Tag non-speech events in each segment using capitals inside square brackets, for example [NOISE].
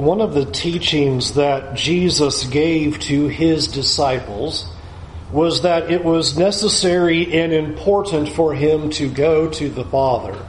One of the teachings that Jesus gave to his disciples was that it was necessary and important for him to go to the Father.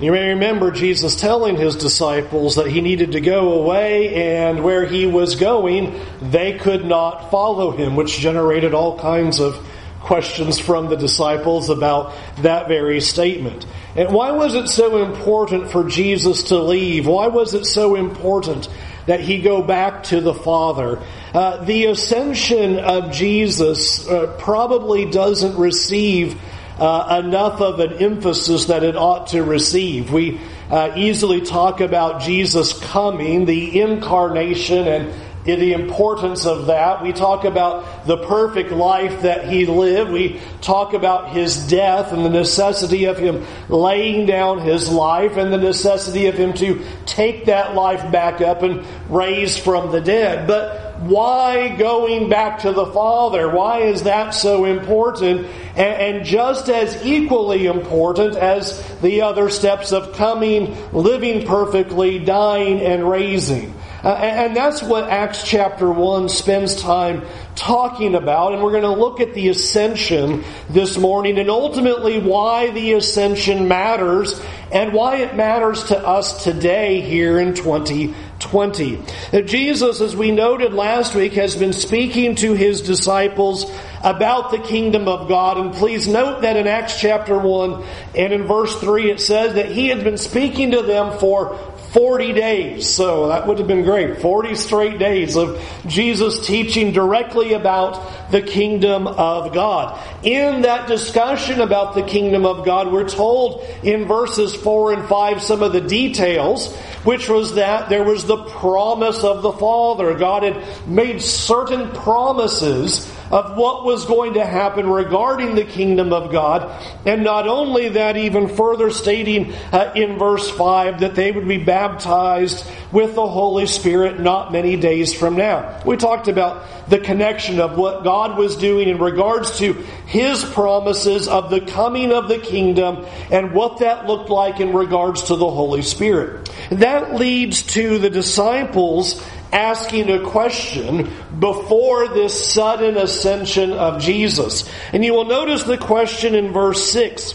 You may remember Jesus telling his disciples that he needed to go away and where he was going, they could not follow him, which generated all kinds of questions from the disciples about that very statement. And why was it so important for Jesus to leave? Why was it so important that he go back to the Father? Uh, the ascension of Jesus uh, probably doesn't receive uh, enough of an emphasis that it ought to receive. We uh, easily talk about Jesus coming, the incarnation, and the importance of that. We talk about the perfect life that he lived. We talk about his death and the necessity of him laying down his life and the necessity of him to take that life back up and raise from the dead. But why going back to the Father? Why is that so important? And, just as equally important as the other steps of coming, living perfectly, dying, and raising. Uh, and that's what Acts chapter 1 spends time talking about. And we're going to look at the ascension this morning and ultimately why the ascension matters and why it matters to us today here in 2020. Jesus, as we noted last week, has been speaking to his disciples about the kingdom of God. And please note that in Acts chapter 1 and in verse 3 it says that he had been speaking to them for 40 days. So that would have been great. 40 straight days of Jesus teaching directly about the kingdom of God. In that discussion about the kingdom of God, we're told in verses 4 and 5 some of the details, which was that there was the promise of the Father. God had made certain promises of what was going to happen regarding the kingdom of God. And not only that, even further stating uh, in verse 5 that they would be baptized with the Holy Spirit not many days from now. We talked about the connection of what God was doing in regards to His promises of the coming of the kingdom and what that looked like in regards to the Holy Spirit. That leads to the disciples asking a question before this sudden ascension of Jesus. And you will notice the question in verse 6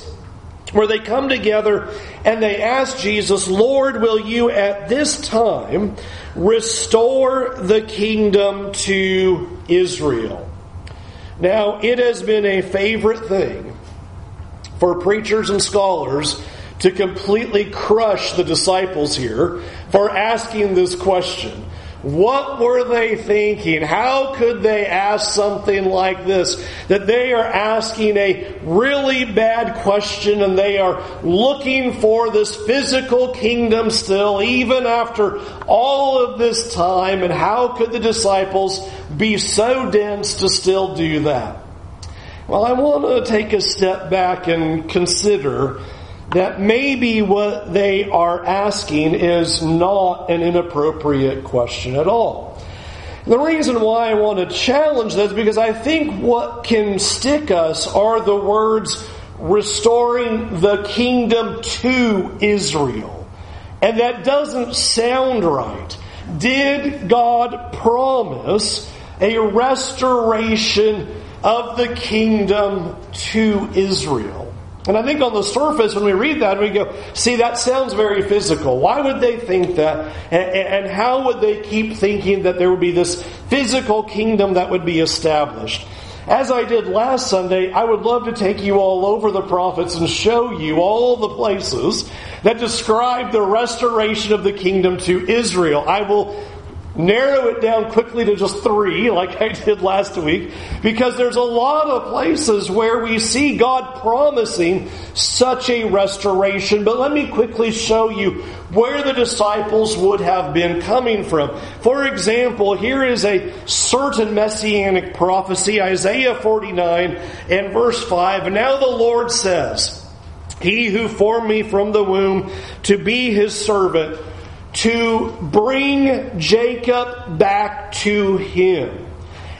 where they come together and they ask Jesus, Lord, will you at this time restore the kingdom to Israel? Now, it has been a favorite thing for preachers and scholars to completely crush the disciples here for asking this question. What were they thinking? How could they ask something like this? That they are asking a really bad question and they are looking for this physical kingdom still, even after all of this time. And how could the disciples be so dense to still do that? Well, I want to take a step back and consider that maybe what they are asking is not an inappropriate question at all. The reason why I want to challenge this is because I think what can stick us are the words restoring the kingdom to Israel. And that doesn't sound right. Did God promise a restoration of the kingdom to Israel? And I think on the surface, when we read that, we go, see, that sounds very physical. Why would they think that? And, how would they keep thinking that there would be this physical kingdom that would be established? As I did last Sunday, I would love to take you all over the prophets and show you all the places that describe the restoration of the kingdom to Israel. I will narrow it down quickly to just three, like I did last week, because there's a lot of places where we see God promising such a restoration. But let me quickly show you where the disciples would have been coming from. For example, here is a certain messianic prophecy, Isaiah 49 and verse 5. Now the Lord says, He who formed me from the womb to be his servant, to bring Jacob back to him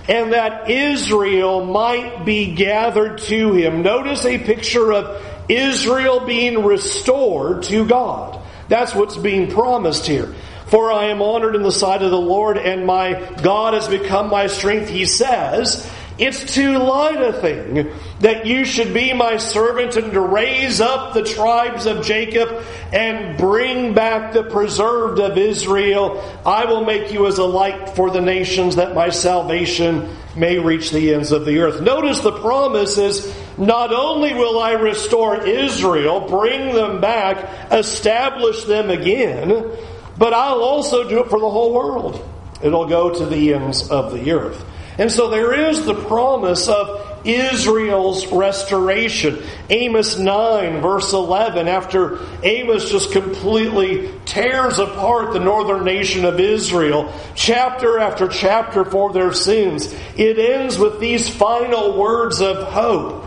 and that Israel might be gathered to him. Notice a picture of Israel being restored to God. That's what's being promised here. For I am honored in the sight of the Lord, and my God has become my strength, he says. It's too light a thing that you should be my servant and to raise up the tribes of Jacob and bring back the preserved of Israel. I will make you as a light for the nations that my salvation may reach the ends of the earth. Notice the promise is not only will I restore Israel, bring them back, establish them again, but I'll also do it for the whole world. It'll go to the ends of the earth. And so there is the promise of Israel's restoration. Amos 9, verse 11, after Amos just completely tears apart the northern nation of Israel, chapter after chapter for their sins, it ends with these final words of hope.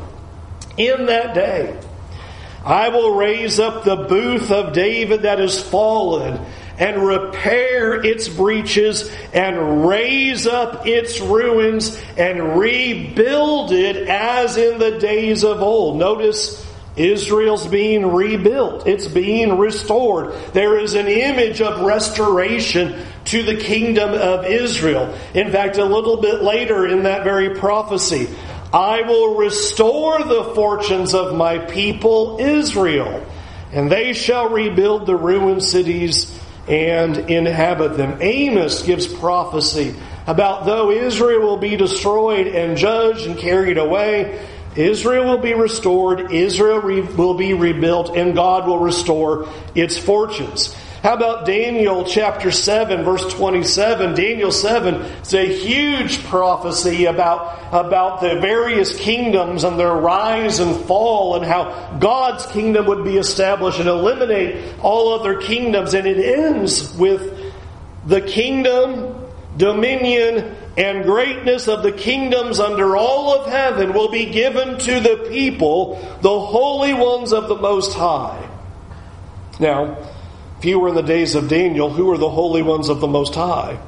In that day, I will raise up the booth of David that is fallen and repair its breaches and raise up its ruins and rebuild it as in the days of old. Notice Israel's being rebuilt. It's being restored. There is an image of restoration to the kingdom of Israel. In fact, a little bit later in that very prophecy, I will restore the fortunes of my people Israel, and they shall rebuild the ruined cities and inhabit them. Amos gives prophecy about though Israel will be destroyed and judged and carried away, Israel will be restored, Israel will be rebuilt, and God will restore its fortunes. How about Daniel chapter 7 verse 27? Daniel 7 is a huge prophecy about, about the various kingdoms and their rise and fall and how God's kingdom would be established and eliminate all other kingdoms. And it ends with the kingdom, dominion, and greatness of the kingdoms under all of heaven will be given to the people, the holy ones of the Most High. Now, you were in the days of Daniel, who were the holy ones of the Most High?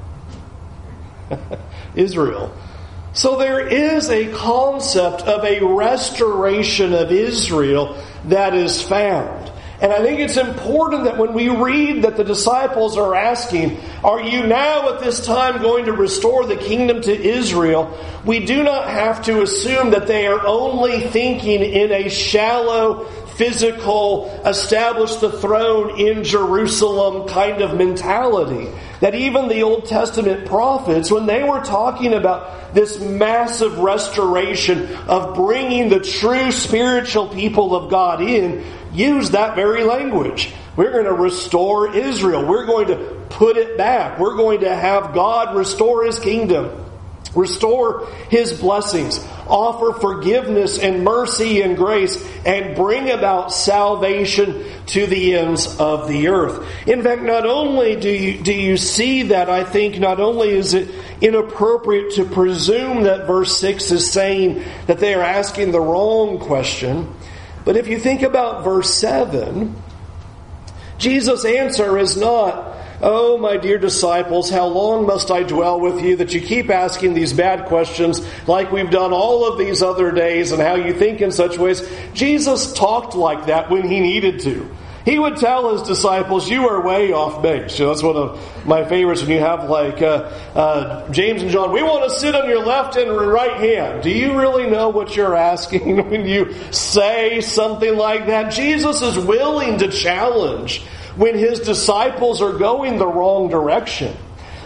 [LAUGHS] Israel. So there is a concept of a restoration of Israel that is found. And I think it's important that when we read that the disciples are asking, Are you now at this time going to restore the kingdom to Israel? We do not have to assume that they are only thinking in a shallow physical, establish the throne in Jerusalem kind of mentality. That even the Old Testament prophets, when they were talking about this massive restoration of bringing the true spiritual people of God in, used that very language. We're going to restore Israel. We're going to put it back. We're going to have God restore His kingdom. Restore His blessings, offer forgiveness and mercy and grace, and bring about salvation to the ends of the earth. In fact, not only do you, do you see that, I think not only is it inappropriate to presume that verse 6 is saying that they are asking the wrong question, but if you think about verse 7, Jesus' answer is not, Oh, my dear disciples, how long must I dwell with you that you keep asking these bad questions like we've done all of these other days and how you think in such ways? Jesus talked like that when he needed to. He would tell his disciples, You are way off base. You know, that's one of my favorites when you have like uh, uh, James and John, we want to sit on your left and right hand. Do you really know what you're asking [LAUGHS] when you say something like that? Jesus is willing to challenge when his disciples are going the wrong direction.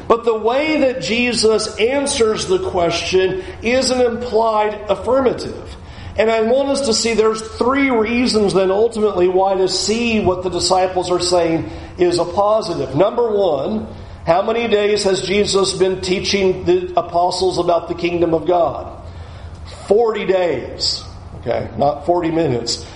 But the way that Jesus answers the question is an implied affirmative. And I want us to see there's three reasons then ultimately why to see what the disciples are saying is a positive. Number one, how many days has Jesus been teaching the apostles about the kingdom of God? 40 days. Okay, not 40 minutes.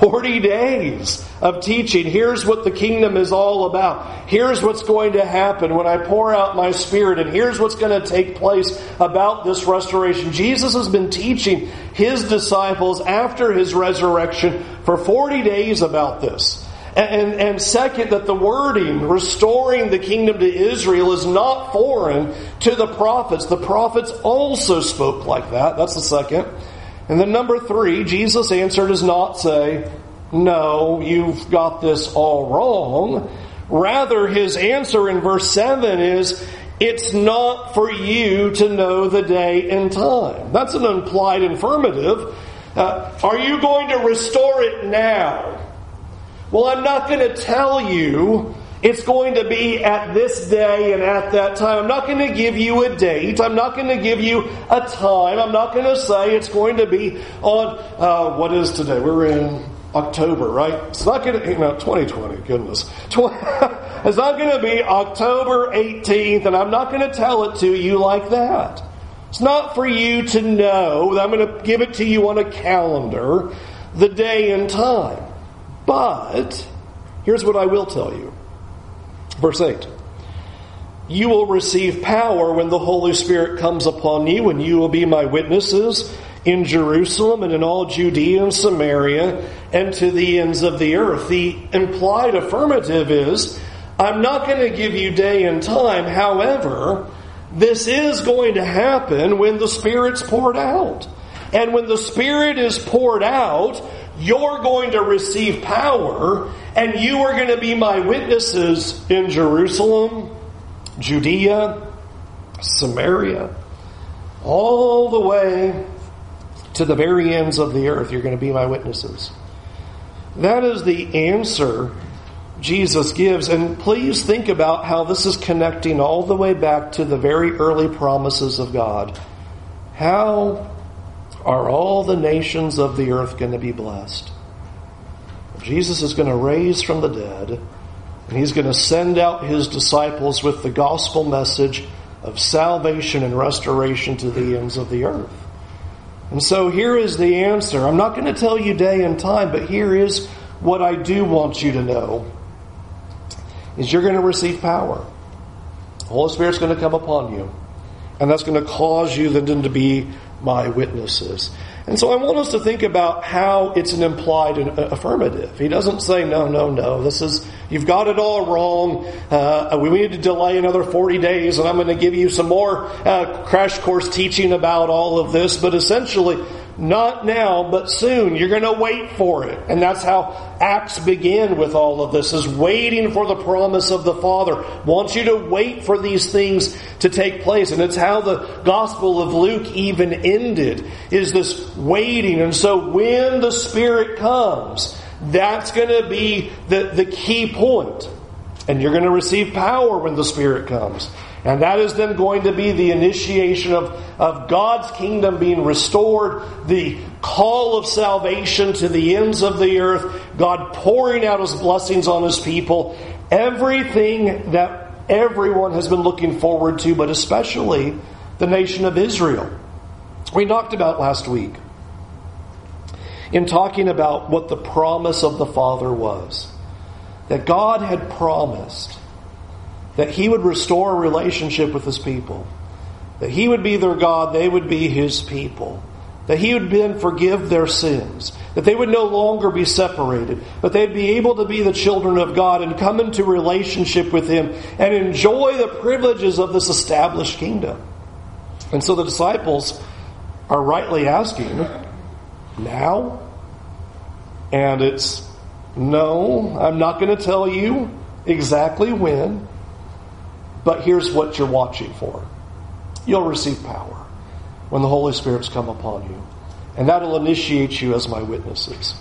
40 days of teaching. Here's what the kingdom is all about. Here's what's going to happen when I pour out my spirit, and here's what's going to take place about this restoration. Jesus has been teaching his disciples after his resurrection for 40 days about this. And, and, second, that the wording, restoring the kingdom to Israel, is not foreign to the prophets. The prophets also spoke like that. That's the second. And then number three, Jesus' answer does not say, no, you've got this all wrong. Rather, his answer in verse 7 is, it's not for you to know the day and time. That's an implied affirmative. Uh, are you going to restore it now? Well, I'm not going to tell you it's going to be at this day and at that time. I'm not going to give you a date. I'm not going to give you a time. I'm not going to say it's going to be on, uh, what is today? We're in October, right? It's not going to, you know, 2020, goodness. [LAUGHS] it's not going to be October 18th, and I'm not going to tell it to you like that. It's not for you to know. I'm going to give it to you on a calendar, the day and time. But, here's what I will tell you Verse 8 You will receive power when the Holy Spirit comes upon you, and you will be my witnesses in Jerusalem and in all Judea and Samaria and to the ends of the earth. The implied affirmative is I'm not going to give you day and time. However, this is going to happen when the Spirit's poured out. And when the Spirit is poured out, you're going to receive power, and you are going to be my witnesses in Jerusalem, Judea, Samaria, all the way to the very ends of the earth. You're going to be my witnesses. That is the answer Jesus gives. And please think about how this is connecting all the way back to the very early promises of God. How are all the nations of the earth going to be blessed? Jesus is going to raise from the dead, and he's going to send out his disciples with the gospel message of salvation and restoration to the ends of the earth. And so here is the answer. I'm not going to tell you day and time, but here is what I do want you to know is you're going to receive power. The Holy Spirit's going to come upon you. And that's going to cause you then to be my witnesses. And so I want us to think about how it's an implied affirmative. He doesn't say, no, no, no, this is, you've got it all wrong. Uh, we need to delay another 40 days and I'm going to give you some more uh, crash course teaching about all of this. But essentially, not now, but soon. You're going to wait for it. And that's how Acts begin with all of this, is waiting for the promise of the Father. Wants you to wait for these things to take place. And it's how the Gospel of Luke even ended, is this waiting. And so when the Spirit comes, that's going to be the, the key point. And you're going to receive power when the Spirit comes. And that is then going to be the initiation of, of God's kingdom being restored, the call of salvation to the ends of the earth, God pouring out his blessings on his people, everything that everyone has been looking forward to, but especially the nation of Israel. We talked about last week in talking about what the promise of the Father was. That God had promised that he would restore a relationship with his people, that he would be their God, they would be his people, that he would then forgive their sins, that they would no longer be separated, but they'd be able to be the children of God and come into relationship with him and enjoy the privileges of this established kingdom. And so the disciples are rightly asking, now? And it's, no, I'm not going to tell you exactly when. But here's what you're watching for you'll receive power when the Holy Spirit's come upon you. And that'll initiate you as my witnesses.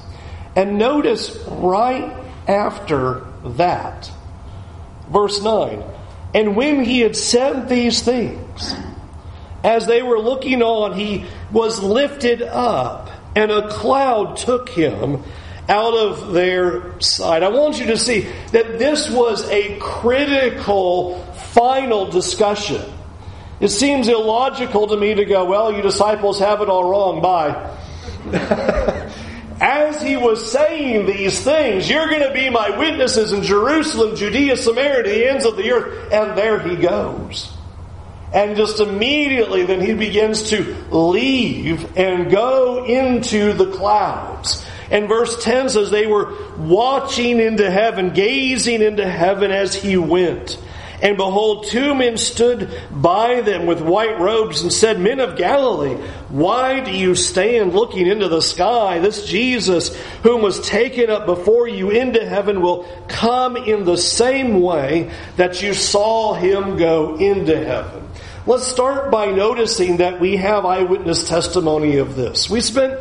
And notice right after that, verse 9, and when he had said these things, as they were looking on, he was lifted up, and a cloud took him out of their sight. I want you to see that this was a critical final discussion. It seems illogical to me to go, well, you disciples have it all wrong. Bye. [LAUGHS] As he was saying these things, you're going to be my witnesses in Jerusalem, Judea, Samaria, the ends of the earth. And there he goes. And just immediately then he begins to leave and go into the clouds. And verse 10 says they were watching into heaven, gazing into heaven as he went. And behold, two men stood by them with white robes and said, Men of Galilee, why do you stand looking into the sky? This Jesus, whom was taken up before you into heaven, will come in the same way that you saw him go into heaven. Let's start by noticing that we have eyewitness testimony of this. We spent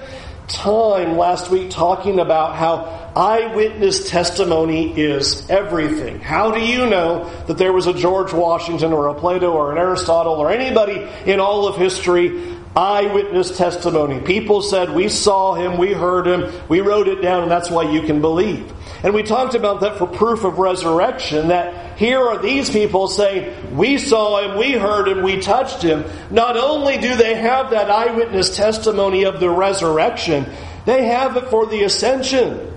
time last week talking about how eyewitness testimony is everything. How do you know that there was a George Washington or a Plato or an Aristotle or anybody in all of history eyewitness testimony. People said, We saw him, we heard him, we wrote it down, and that's why you can believe. And we talked about that for proof of resurrection, that here are these people saying, We saw him, we heard him, we touched him. Not only do they have that eyewitness testimony of the resurrection, they have it for the ascension.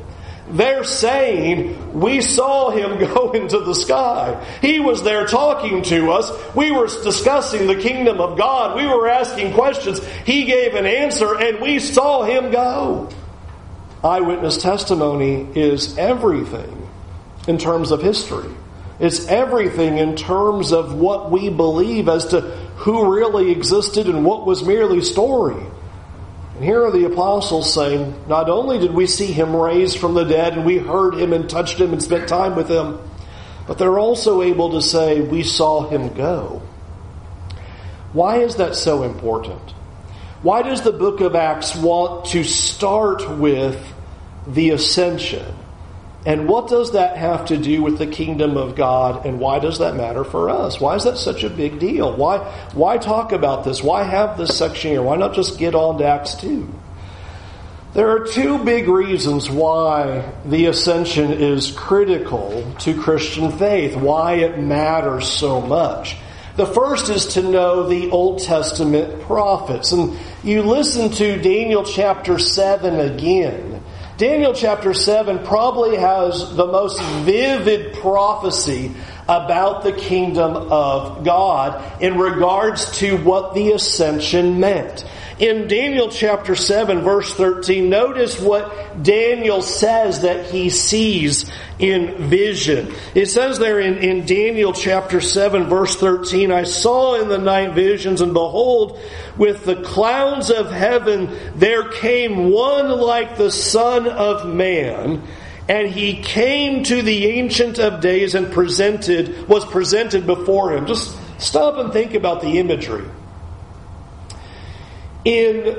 They're saying, we saw him [LAUGHS] go into the sky. He was there talking to us. We were discussing the kingdom of God. We were asking questions. He gave an answer and we saw him go. Eyewitness testimony is everything in terms of history. It's everything in terms of what we believe as to who really existed and what was merely story. And here are the apostles saying, not only did we see him raised from the dead and we heard him and touched him and spent time with him, but they're also able to say, we saw him go. Why is that so important? Why does the book of Acts want to start with the ascension? And what does that have to do with the kingdom of God? And why does that matter for us? Why is that such a big deal? Why, why talk about this? Why have this section here? Why not just get on to Acts 2? There are two big reasons why the ascension is critical to Christian faith, why it matters so much. The first is to know the Old Testament prophets. And you listen to Daniel chapter 7 again Daniel chapter 7 probably has the most vivid prophecy about the kingdom of God in regards to what the ascension meant. In Daniel chapter 7 verse 13, notice what Daniel says that he sees in vision. It says there in, in Daniel chapter 7 verse 13, I saw in the night visions and behold, with the clouds of heaven there came one like the son of man, and he came to the ancient of days and presented, was presented before him. Just stop and think about the imagery. In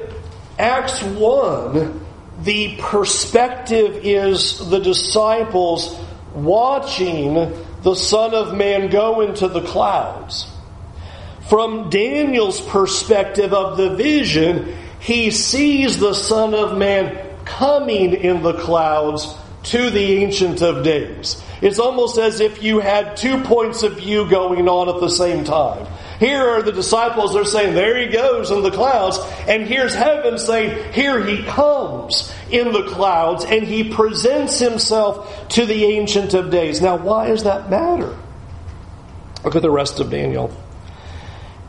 Acts 1, the perspective is the disciples watching the Son of Man go into the clouds. From Daniel's perspective of the vision, he sees the Son of Man coming in the clouds to the Ancient of Days. It's almost as if you had two points of view going on at the same time. Here are the disciples, they're saying, there he goes in the clouds. And here's heaven saying, here he comes in the clouds and he presents himself to the Ancient of Days. Now, why does that matter? Look at the rest of Daniel.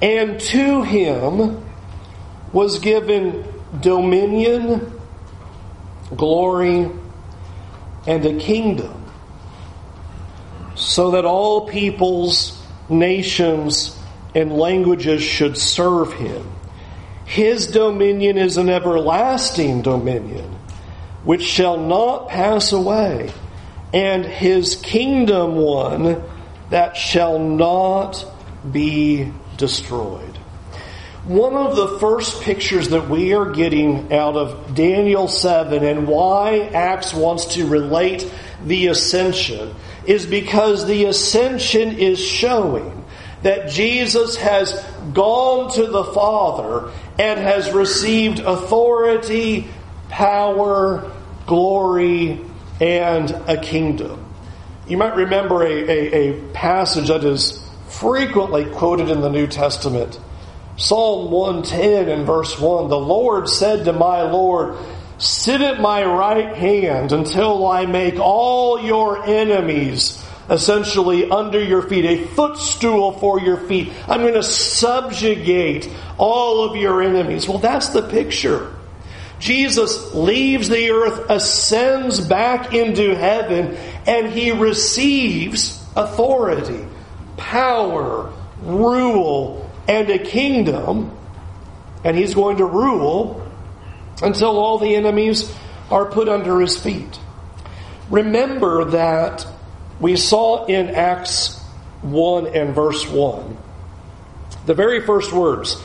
And to him was given dominion, glory, and a kingdom, so that all peoples, nations, and languages should serve him. His dominion is an everlasting dominion, which shall not pass away, and his kingdom one that shall not be destroyed. One of the first pictures that we are getting out of Daniel 7 and why Acts wants to relate the ascension is because the ascension is showing that Jesus has gone to the Father and has received authority, power, glory, and a kingdom. You might remember a, a, a passage that is frequently quoted in the New Testament. Psalm 110 and verse 1 The Lord said to my Lord, Sit at my right hand until I make all your enemies essentially under your feet, a footstool for your feet. I'm going to subjugate all of your enemies. Well, that's the picture. Jesus leaves the earth, ascends back into heaven, and he receives authority, power, rule, and a kingdom. And he's going to rule until all the enemies are put under his feet. Remember that we saw in Acts 1 and verse 1, the very first words,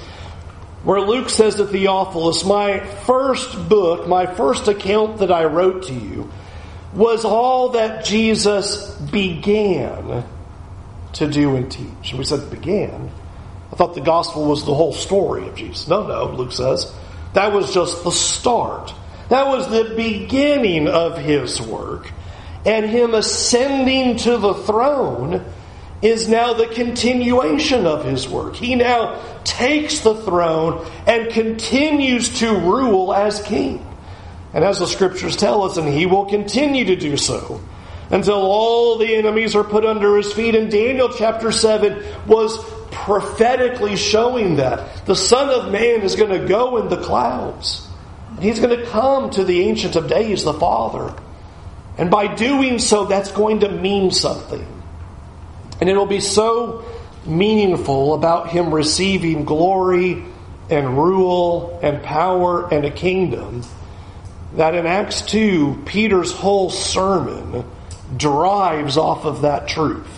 where Luke says to Theophilus, My first book, my first account that I wrote to you, was all that Jesus began to do and teach. And we said began. I thought the gospel was the whole story of Jesus. No, no, Luke says. That was just the start. That was the beginning of his work. And him ascending to the throne is now the continuation of his work. He now takes the throne and continues to rule as king. And as the scriptures tell us, and he will continue to do so until all the enemies are put under his feet. And Daniel chapter 7 was prophetically showing that. The Son of Man is going to go in the clouds. He's going to come to the Ancient of Days, the Father. And by doing so, that's going to mean something. And it'll be so meaningful about him receiving glory and rule and power and a kingdom that in Acts 2, Peter's whole sermon derives off of that truth.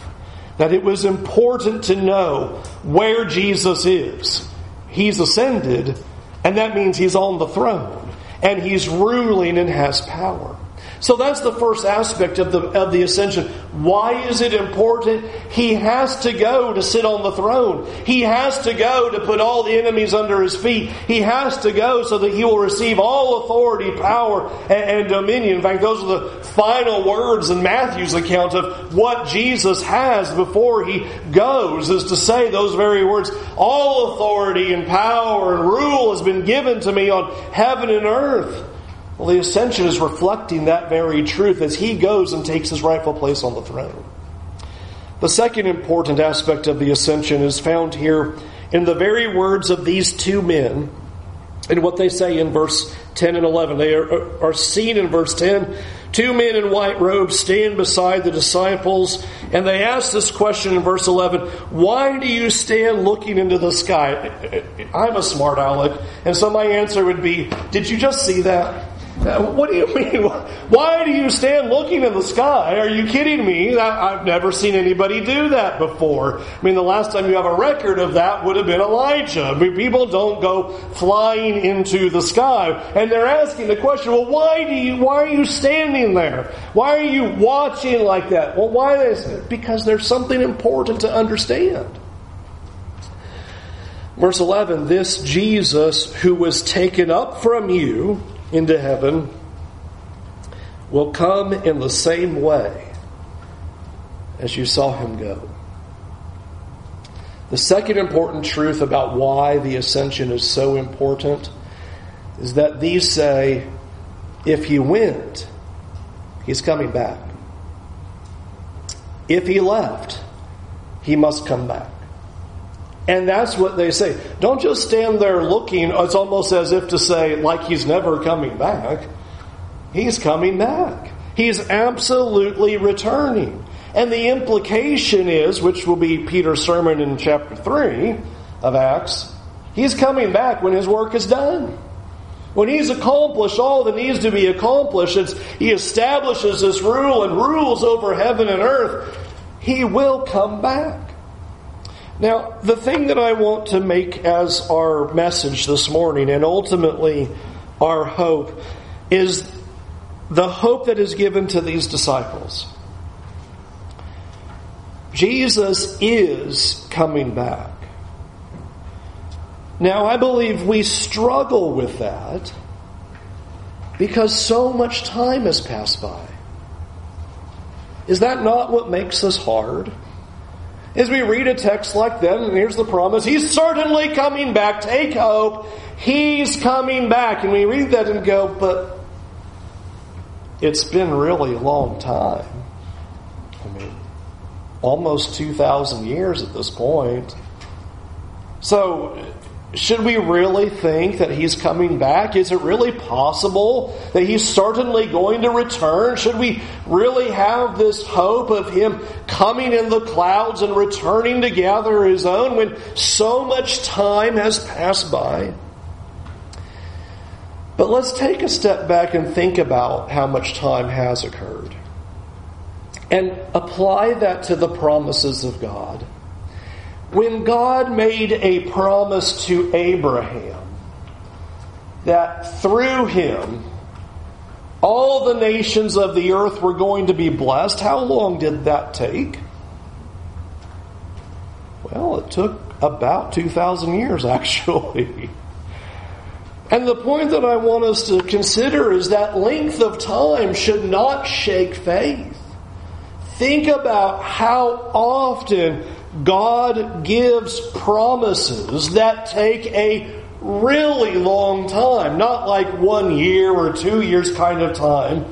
That it was important to know where Jesus is. He's ascended, and that means he's on the throne, and he's ruling and has power. So that's the first aspect of the, of the ascension. Why is it important? He has to go to sit on the throne. He has to go to put all the enemies under his feet. He has to go so that he will receive all authority, power, and, and dominion. In fact, those are the final words in Matthew's account of what Jesus has before he goes, is to say those very words. All authority and power and rule has been given to me on heaven and earth. Well, the ascension is reflecting that very truth as he goes and takes his rightful place on the throne. The second important aspect of the ascension is found here in the very words of these two men and what they say in verse 10 and 11. They are, are seen in verse 10. Two men in white robes stand beside the disciples, and they ask this question in verse 11 Why do you stand looking into the sky? I'm a smart aleck, and so my answer would be Did you just see that? What do you mean? Why do you stand looking in the sky? Are you kidding me? I've never seen anybody do that before. I mean, the last time you have a record of that would have been Elijah. I mean, people don't go flying into the sky. And they're asking the question, well, why do you, why are you standing there? Why are you watching like that? Well, why is it? Because there's something important to understand. Verse 11, this Jesus who was taken up from you, into heaven will come in the same way as you saw him go. The second important truth about why the ascension is so important is that these say if he went, he's coming back. If he left, he must come back. And that's what they say. Don't just stand there looking. It's almost as if to say, like he's never coming back. He's coming back. He's absolutely returning. And the implication is, which will be Peter's sermon in chapter 3 of Acts, he's coming back when his work is done. When he's accomplished all that needs to be accomplished, he establishes this rule and rules over heaven and earth, he will come back. Now, the thing that I want to make as our message this morning, and ultimately our hope, is the hope that is given to these disciples. Jesus is coming back. Now, I believe we struggle with that because so much time has passed by. Is that not what makes us hard? As we read a text like that, and here's the promise, He's certainly coming back. Take hope. He's coming back. And we read that and go, but it's been really a long time. I mean, almost 2,000 years at this point. So, should we really think that he's coming back? Is it really possible that he's certainly going to return? Should we really have this hope of him coming in the clouds and returning to gather his own when so much time has passed by? But let's take a step back and think about how much time has occurred and apply that to the promises of God. When God made a promise to Abraham that through him all the nations of the earth were going to be blessed, how long did that take? Well, it took about 2,000 years, [LAUGHS] actually. And the point that I want us to consider is that length of time should not shake faith. Think about how often God gives promises that take a really long time, not like one year or two years kind of time,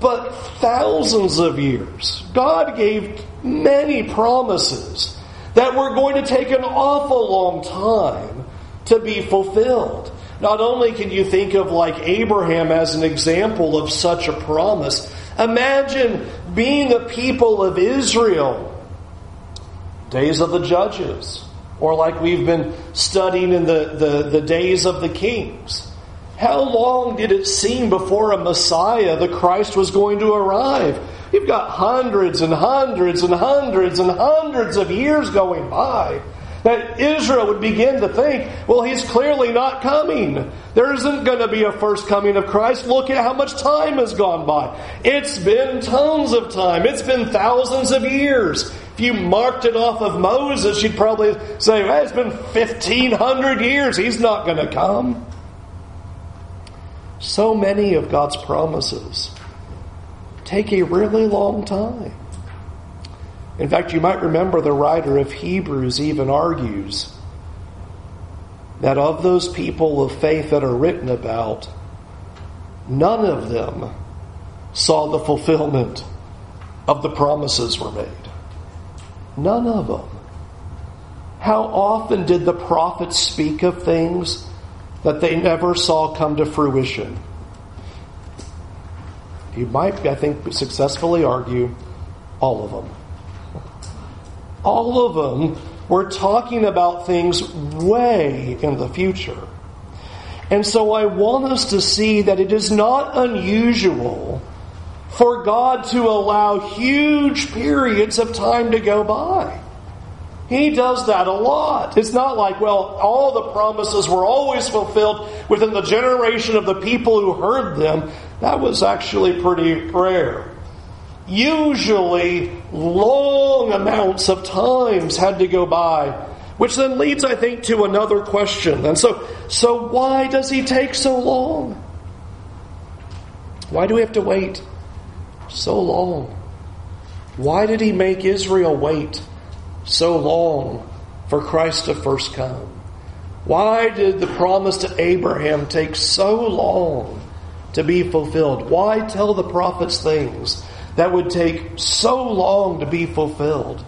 but thousands of years. God gave many promises that were going to take an awful long time to be fulfilled. Not only can you think of like Abraham as an example of such a promise, imagine being a people of Israel days of the judges, or like we've been studying in the, the, the days of the kings. How long did it seem before a Messiah, the Christ, was going to arrive? You've got hundreds and hundreds and hundreds and hundreds of years going by that Israel would begin to think, well, he's clearly not coming. There isn't going to be a first coming of Christ. Look at how much time has gone by. It's been tons of time. It's been thousands of years. If you marked it off of Moses, you'd probably say, well, it's been 1,500 years. He's not going to come. So many of God's promises take a really long time. In fact, you might remember the writer of Hebrews even argues that of those people of faith that are written about, none of them saw the fulfillment of the promises were made. None of them. How often did the prophets speak of things that they never saw come to fruition? You might, I think, successfully argue all of them all of them were talking about things way in the future. And so I want us to see that it is not unusual for God to allow huge periods of time to go by. He does that a lot. It's not like, well, all the promises were always fulfilled within the generation of the people who heard them. That was actually pretty rare usually long amounts of times had to go by, which then leads, I think, to another question. And so, so why does he take so long? Why do we have to wait so long? Why did he make Israel wait so long for Christ to first come? Why did the promise to Abraham take so long to be fulfilled? Why tell the prophets things that would take so long to be fulfilled.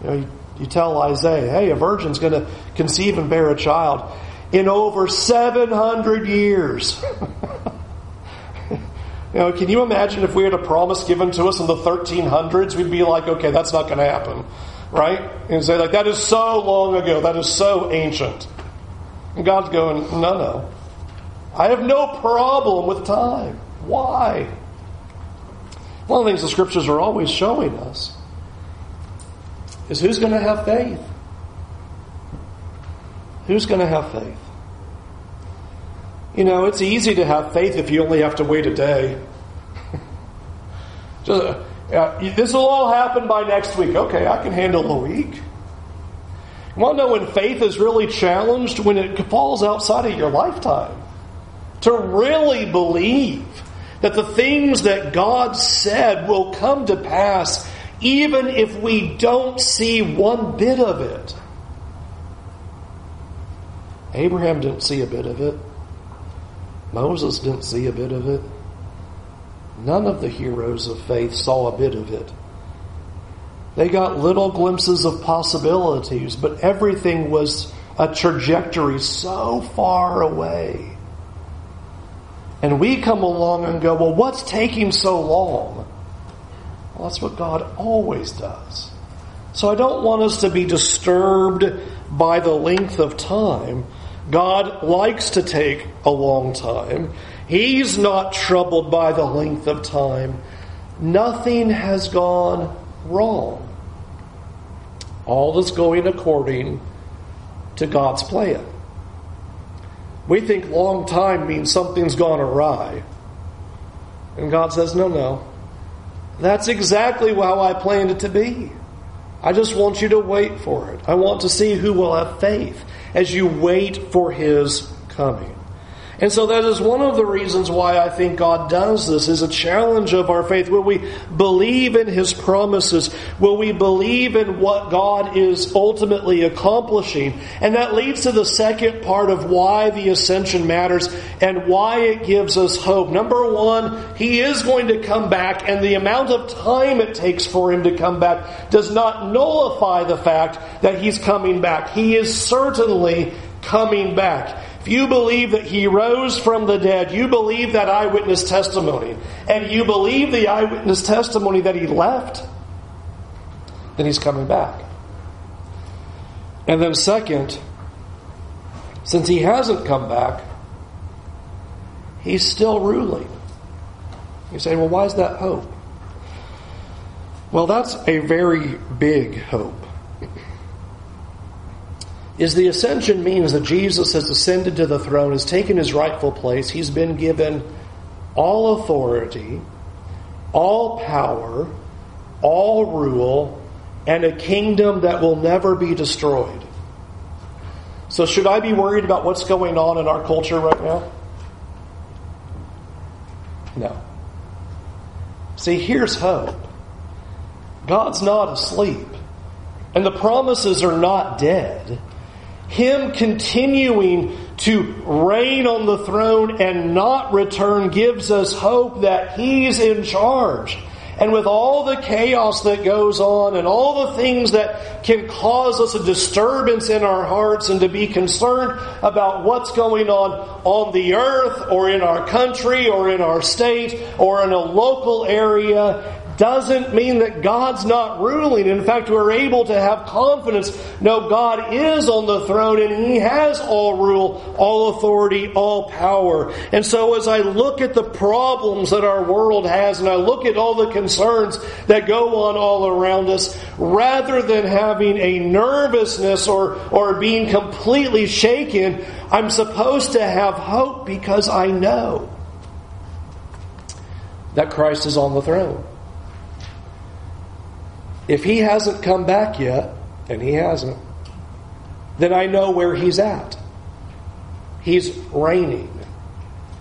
You, know, you, you tell Isaiah, hey, a virgin's going to conceive and bear a child in over 700 years. [LAUGHS] you know, can you imagine if we had a promise given to us in the 1300s? We'd be like, okay, that's not going to happen. Right? And say, like, that is so long ago. That is so ancient. And God's going, no, no. I have no problem with time. Why? One of the things the scriptures are always showing us is who's going to have faith? Who's going to have faith? You know, it's easy to have faith if you only have to wait a day. [LAUGHS] Just, uh, this will all happen by next week. Okay, I can handle a week. You want to know when faith is really challenged? When it falls outside of your lifetime. To really believe that the things that God said will come to pass even if we don't see one bit of it. Abraham didn't see a bit of it. Moses didn't see a bit of it. None of the heroes of faith saw a bit of it. They got little glimpses of possibilities, but everything was a trajectory so far away. And we come along and go, well, what's taking so long? Well, that's what God always does. So I don't want us to be disturbed by the length of time. God likes to take a long time. He's not troubled by the length of time. Nothing has gone wrong. All is going according to God's plan. We think long time means something's gone awry. And God says, no, no. That's exactly how I planned it to be. I just want you to wait for it. I want to see who will have faith as you wait for His coming. And so that is one of the reasons why I think God does this is a challenge of our faith. Will we believe in His promises? Will we believe in what God is ultimately accomplishing? And that leads to the second part of why the ascension matters and why it gives us hope. Number one, He is going to come back and the amount of time it takes for Him to come back does not nullify the fact that He's coming back. He is certainly coming back. If you believe that he rose from the dead, you believe that eyewitness testimony, and you believe the eyewitness testimony that he left, then he's coming back. And then, second, since he hasn't come back, he's still ruling. You say, well, why is that hope? Well, that's a very big hope is the ascension means that Jesus has ascended to the throne, has taken his rightful place, he's been given all authority, all power, all rule, and a kingdom that will never be destroyed. So, should I be worried about what's going on in our culture right now? No. See, here's hope God's not asleep, and the promises are not dead. Him continuing to reign on the throne and not return gives us hope that He's in charge. And with all the chaos that goes on and all the things that can cause us a disturbance in our hearts and to be concerned about what's going on on the earth or in our country or in our state or in a local area, doesn't mean that God's not ruling. In fact, we're able to have confidence. No, God is on the throne and He has all rule, all authority, all power. And so as I look at the problems that our world has and I look at all the concerns that go on all around us, rather than having a nervousness or, or being completely shaken, I'm supposed to have hope because I know that Christ is on the throne. If he hasn't come back yet, and he hasn't, then I know where he's at. He's reigning.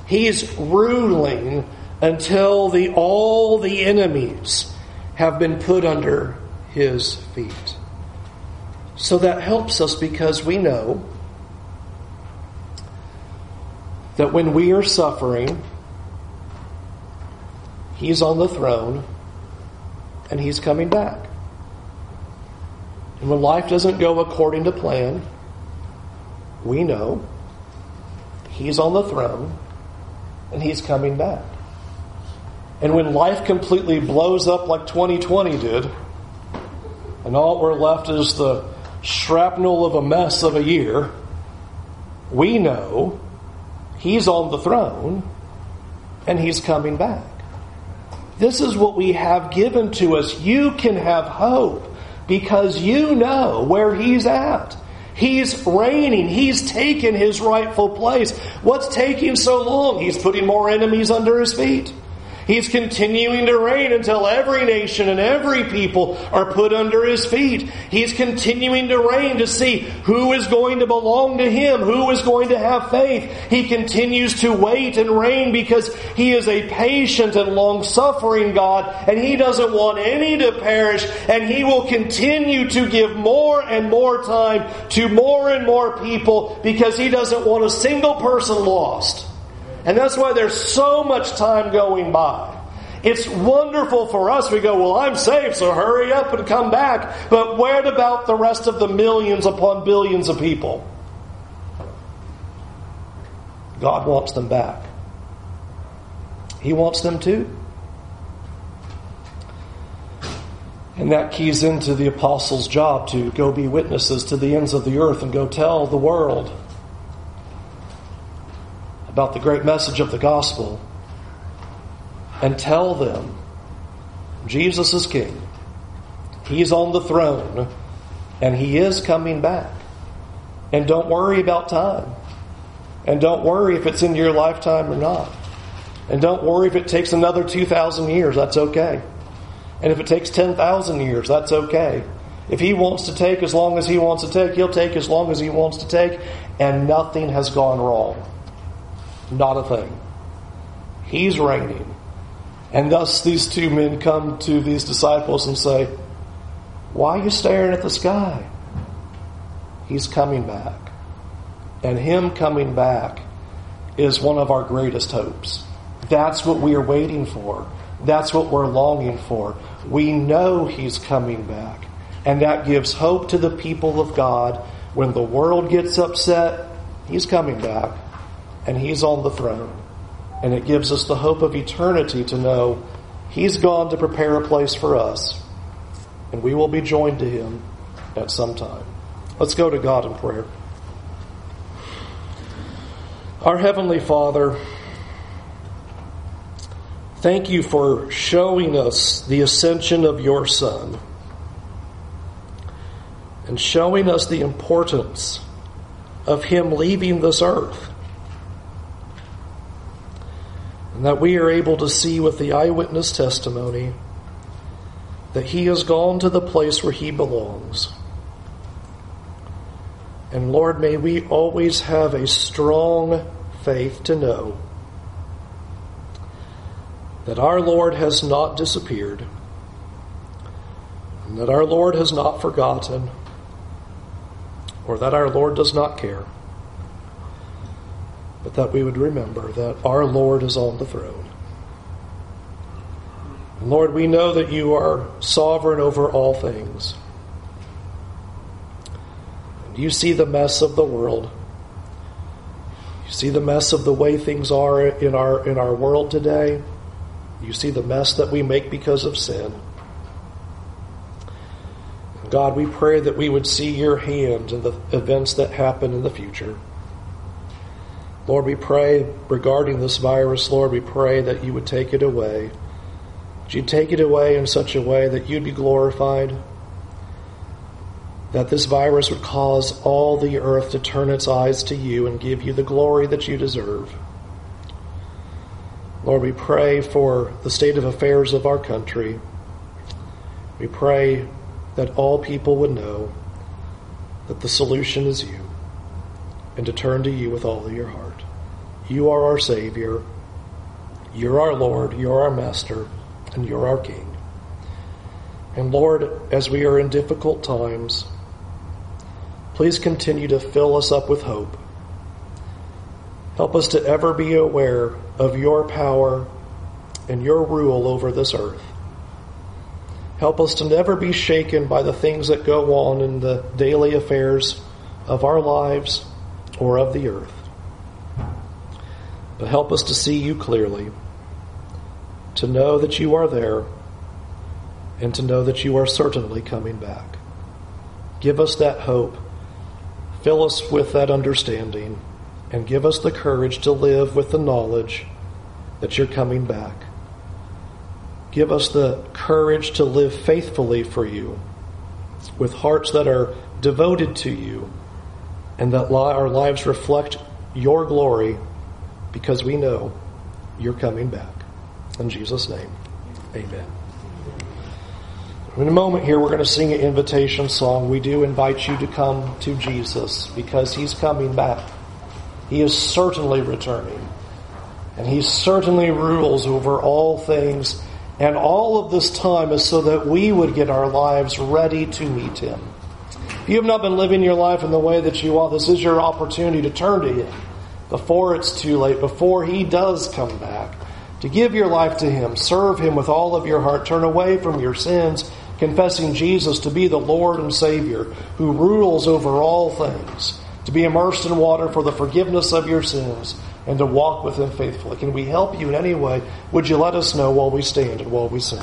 He's ruling until the all the enemies have been put under his feet. So that helps us because we know that when we are suffering, he's on the throne and he's coming back. And when life doesn't go according to plan, we know He's on the throne and He's coming back. And when life completely blows up like 2020 did, and all we're left is the shrapnel of a mess of a year, we know He's on the throne and He's coming back. This is what we have given to us. You can have hope because you know where he's at. He's reigning. He's taken his rightful place. What's taking so long? He's putting more enemies under his feet. He's continuing to reign until every nation and every people are put under his feet. He's continuing to reign to see who is going to belong to him, who is going to have faith. He continues to wait and reign because he is a patient and long suffering God and he doesn't want any to perish and he will continue to give more and more time to more and more people because he doesn't want a single person lost. And that's why there's so much time going by. It's wonderful for us. We go, well, I'm saved, so hurry up and come back. But what about the rest of the millions upon billions of people? God wants them back. He wants them too. And that keys into the apostles' job to go be witnesses to the ends of the earth and go tell the world about the great message of the gospel and tell them Jesus is king. He's on the throne and he is coming back. And don't worry about time. And don't worry if it's in your lifetime or not. And don't worry if it takes another 2,000 years. That's okay. And if it takes 10,000 years, that's okay. If he wants to take as long as he wants to take, he'll take as long as he wants to take, and nothing has gone wrong. Not a thing. He's reigning. And thus these two men come to these disciples and say, Why are you staring at the sky? He's coming back. And him coming back is one of our greatest hopes. That's what we are waiting for. That's what we're longing for. We know He's coming back. And that gives hope to the people of God. When the world gets upset, He's coming back. And He's on the throne. And it gives us the hope of eternity to know He's gone to prepare a place for us. And we will be joined to Him at some time. Let's go to God in prayer. Our Heavenly Father, Thank you for showing us the ascension of your Son and showing us the importance of Him leaving this earth. And that we are able to see with the eyewitness testimony that He has gone to the place where He belongs. And Lord, may we always have a strong faith to know that our Lord has not disappeared, and that our Lord has not forgotten, or that our Lord does not care, but that we would remember that our Lord is on the throne. Lord, we know that you are sovereign over all things. And you see the mess of the world. You see the mess of the way things are in our in our world today. You see the mess that we make because of sin. God, we pray that we would see your hand in the events that happen in the future. Lord, we pray regarding this virus, Lord, we pray that you would take it away. That you'd take it away in such a way that you'd be glorified. That this virus would cause all the earth to turn its eyes to you and give you the glory that you deserve. Lord, we pray for the state of affairs of our country. We pray that all people would know that the solution is you and to turn to you with all of your heart. You are our Savior. You're our Lord. You're our Master. And you're our King. And Lord, as we are in difficult times, please continue to fill us up with hope Help us to ever be aware of your power and your rule over this earth. Help us to never be shaken by the things that go on in the daily affairs of our lives or of the earth. But help us to see you clearly, to know that you are there, and to know that you are certainly coming back. Give us that hope. Fill us with that understanding and give us the courage to live with the knowledge that you're coming back. Give us the courage to live faithfully for you with hearts that are devoted to you and that our lives reflect your glory because we know you're coming back. In Jesus' name, amen. In a moment here, we're going to sing an invitation song. We do invite you to come to Jesus because he's coming back. He is certainly returning. And he certainly rules over all things. And all of this time is so that we would get our lives ready to meet him. If you have not been living your life in the way that you want, this is your opportunity to turn to him before it's too late, before he does come back. To give your life to him, serve him with all of your heart, turn away from your sins, confessing Jesus to be the Lord and Savior who rules over all things to be immersed in water for the forgiveness of your sins, and to walk with Him faithfully. Can we help you in any way? Would you let us know while we stand and while we sing?